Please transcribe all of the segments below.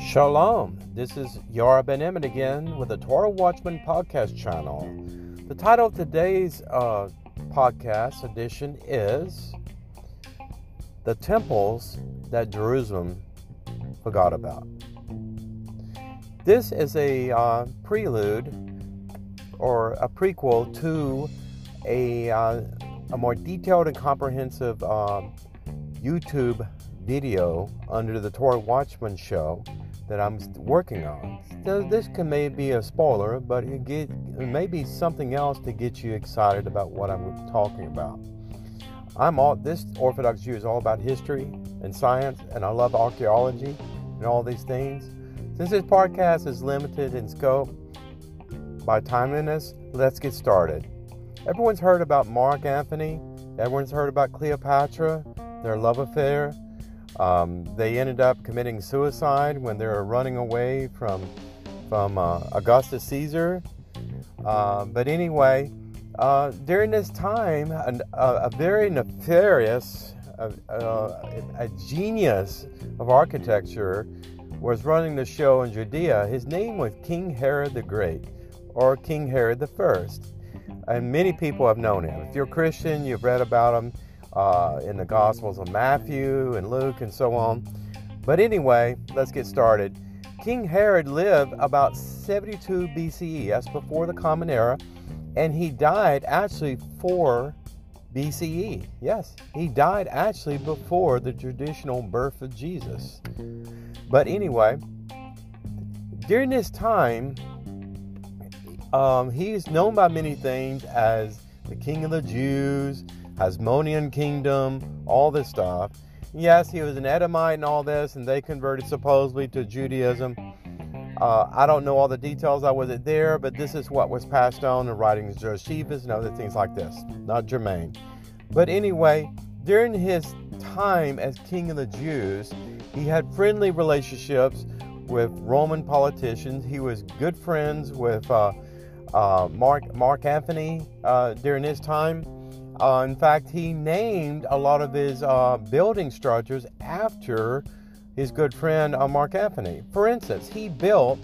Shalom. This is Yaar Ben Emmett again with the Torah Watchman podcast channel. The title of today's uh, podcast edition is The Temples That Jerusalem Forgot About. This is a uh, prelude or a prequel to a, uh, a more detailed and comprehensive uh, YouTube video under the Torah Watchman show that I'm working on. So this can maybe be a spoiler, but it, get, it may be something else to get you excited about what I'm talking about. I'm all this Orthodox Jew is all about history and science, and I love archaeology and all these things. Since this podcast is limited in scope by timeliness, let's get started. Everyone's heard about Mark Antony. Everyone's heard about Cleopatra, their love affair. Um, they ended up committing suicide when they were running away from from uh, Augustus Caesar. Uh, but anyway, uh, during this time, a, a, very nefarious, a genius of architecture was running the show in Judea. His name was King Herod the Great, or King Herod the First. And many people have known him. If you're a Christian, you've read about him uh, in the Gospels of Matthew and Luke and so on. But anyway, let's get started. King Herod lived about 72 BCE, that's before the Common Era, and he died actually 4 BCE. Yes, he died actually before the traditional birth of Jesus. But anyway, during this time, um, he is known by many things as the King of the Jews, Hasmonean kingdom, all this stuff. Yes, he was an Edomite and all this, and they converted supposedly to Judaism. Uh, I don't know all the details. I wasn't there, but this is what was passed on in writings of Josephus and other things like this. Not germane. But anyway, during his time as king of the Jews, he had friendly relationships with Roman politicians. He was good friends with uh, uh, Mark Mark Antony uh, during his time. Uh, in fact, he named a lot of his uh, building structures after his good friend uh, Mark Antony. For instance, he built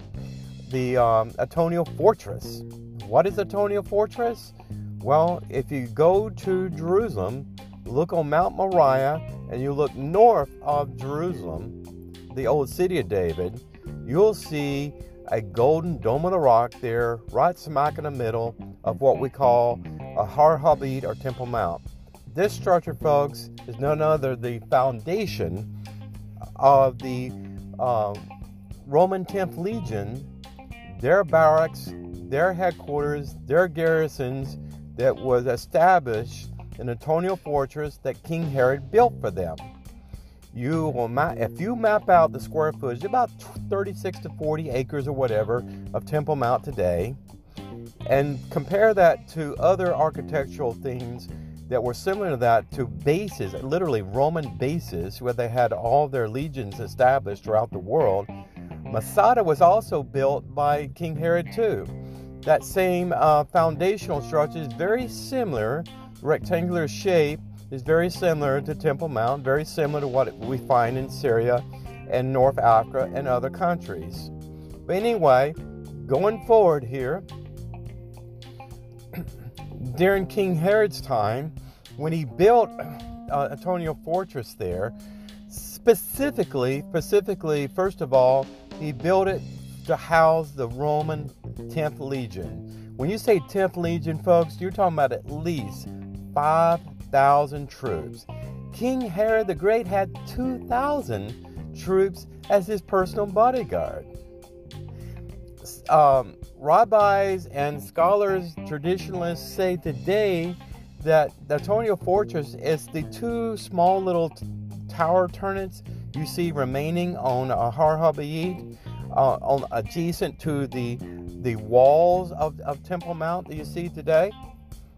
the um, Antonia Fortress. What is Antonia Fortress? Well, if you go to Jerusalem, look on Mount Moriah, and you look north of Jerusalem, the old city of David, you'll see a golden dome of the rock there, right smack in the middle of what we call a Har Habayit or Temple Mount. This structure, folks, is none other than the foundation of the uh, Roman 10th Legion, their barracks, their headquarters, their garrisons that was established in Antonia Fortress that King Herod built for them. You will map, if you map out the square footage, about 36 to 40 acres or whatever of Temple Mount today, and compare that to other architectural things that were similar to that to bases, literally Roman bases, where they had all their legions established throughout the world. Masada was also built by King Herod too. That same uh, foundational structure is very similar, rectangular shape is very similar to Temple Mount, very similar to what we find in Syria and North Africa and other countries. But anyway, going forward here, during King Herod's time, when he built uh, Antonia Fortress there, specifically, specifically, first of all, he built it to house the Roman 10th Legion. When you say 10th Legion, folks, you're talking about at least 5,000 troops. King Herod the Great had 2,000 troops as his personal bodyguard. Um, rabbis and scholars, traditionalists say today that the Antonia Fortress is the two small little t- tower turrets you see remaining on Har Habayit, uh, on, adjacent to the the walls of, of Temple Mount that you see today.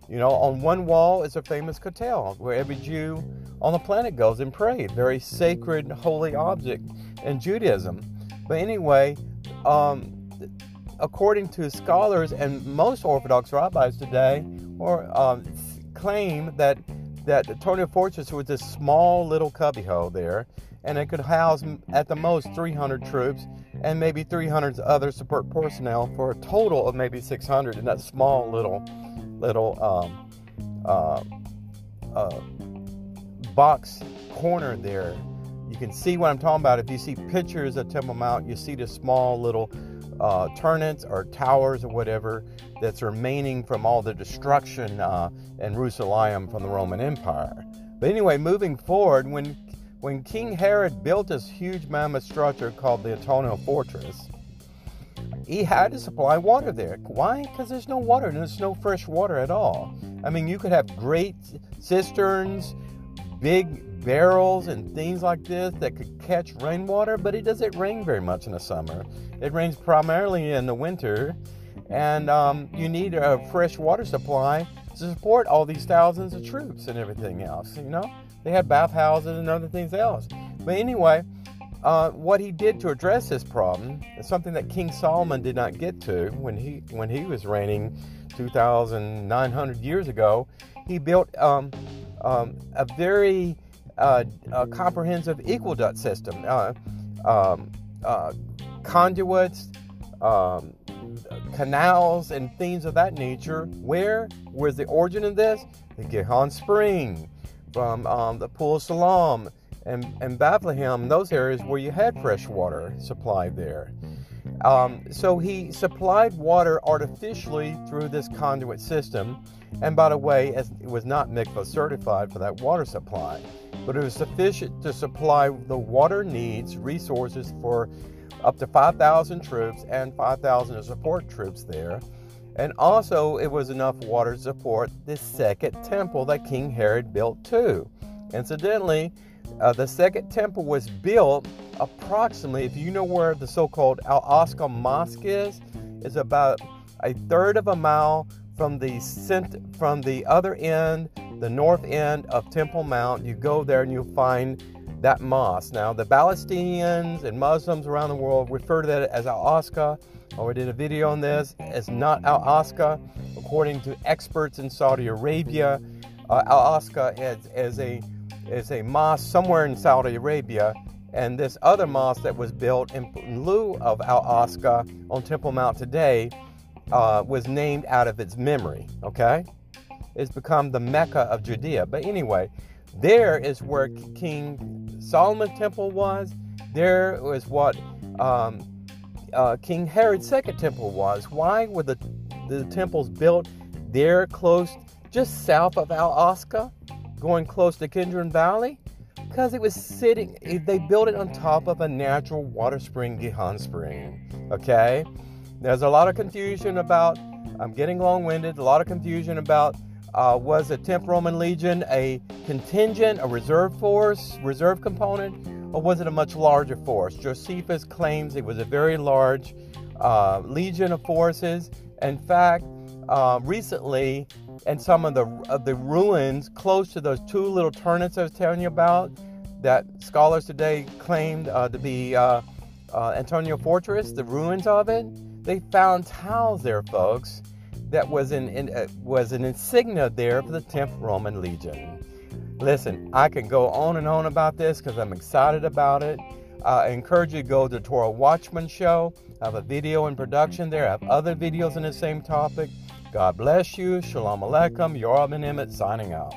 You know, on one wall is a famous kotel where every Jew on the planet goes and prays. Very sacred, holy object in Judaism. But anyway, um, according to scholars and most Orthodox rabbis today, or um, claim that that Antonia Fortress was this small little cubbyhole there, and it could house at the most 300 troops and maybe 300 other support personnel for a total of maybe 600 in that small little little um, uh, uh, box corner there. You can see what I'm talking about. If you see pictures of Temple Mount, you see the small little uh, or towers or whatever that's remaining from all the destruction uh, in Jerusalem from the Roman Empire. But anyway, moving forward, when when King Herod built this huge mammoth structure called the Antonia Fortress, he had to supply water there. Why? Because there's no water and there's no fresh water at all. I mean, you could have great cisterns, big barrels, and things like this that could catch rainwater, but it doesn't rain very much in the summer. It rains primarily in the winter, and um, you need a fresh water supply to support all these thousands of troops and everything else. You know, they had bathhouses and other things else. But anyway, uh, what he did to address this problem is something that King Solomon did not get to when he when he was reigning 2,900 years ago. He built um, um, a very uh, a comprehensive aqueduct system, uh, um, uh, conduits, um, canals, and things of that nature. Where was the origin of this? The Gihon Spring, from um, the Pool of Siloam and, and Bethlehem, those areas where you had fresh water supplied there. Um, so he supplied water artificially through this conduit system. And by the way, it was not mikvah certified for that water supply, but it was sufficient to supply the water needs, resources for up to 5,000 troops and 5,000 support troops there. And also, it was enough water to support the second temple that King Herod built too. Incidentally, uh, the second temple was built approximately, if you know where the so called Al Aqsa Mosque is, is about a third of a mile from the cent- from the other end, the north end of Temple Mount. You go there and you'll find that mosque. Now, the Palestinians and Muslims around the world refer to that as Al Aqsa. I did a video on this. It's not Al Aqsa. According to experts in Saudi Arabia, uh, Al Aqsa is, is a is a mosque somewhere in Saudi Arabia, and this other mosque that was built in lieu of Al Aqsa on Temple Mount today uh, was named out of its memory. Okay, it's become the Mecca of Judea. But anyway, there is where King Solomon's temple was. There was what um, uh, King Herod's second temple was. Why were the the temples built there, close, just south of Al Aqsa? going close to Kidron Valley? Because it was sitting, they built it on top of a natural water spring, Gihon Spring. Okay? There's a lot of confusion about, I'm getting long winded, a lot of confusion about uh, was the 10th Roman Legion a contingent, a reserve force, reserve component, or was it a much larger force? Josephus claims it was a very large uh, legion of forces. In fact, uh, recently, and some of the of the ruins close to those two little turrets I was telling you about that scholars today claimed uh, to be uh, uh, Antonia Fortress, the ruins of it. They found tiles there, folks, that was an in, uh, was an insignia there for the 10th Roman Legion. Listen, I can go on and on about this because I'm excited about it. I encourage you to go to Torah Watchman Show. I have a video in production there. I have other videos on the same topic. God bless you. Shalom Aleichem. Yorav Ben Emmett signing out.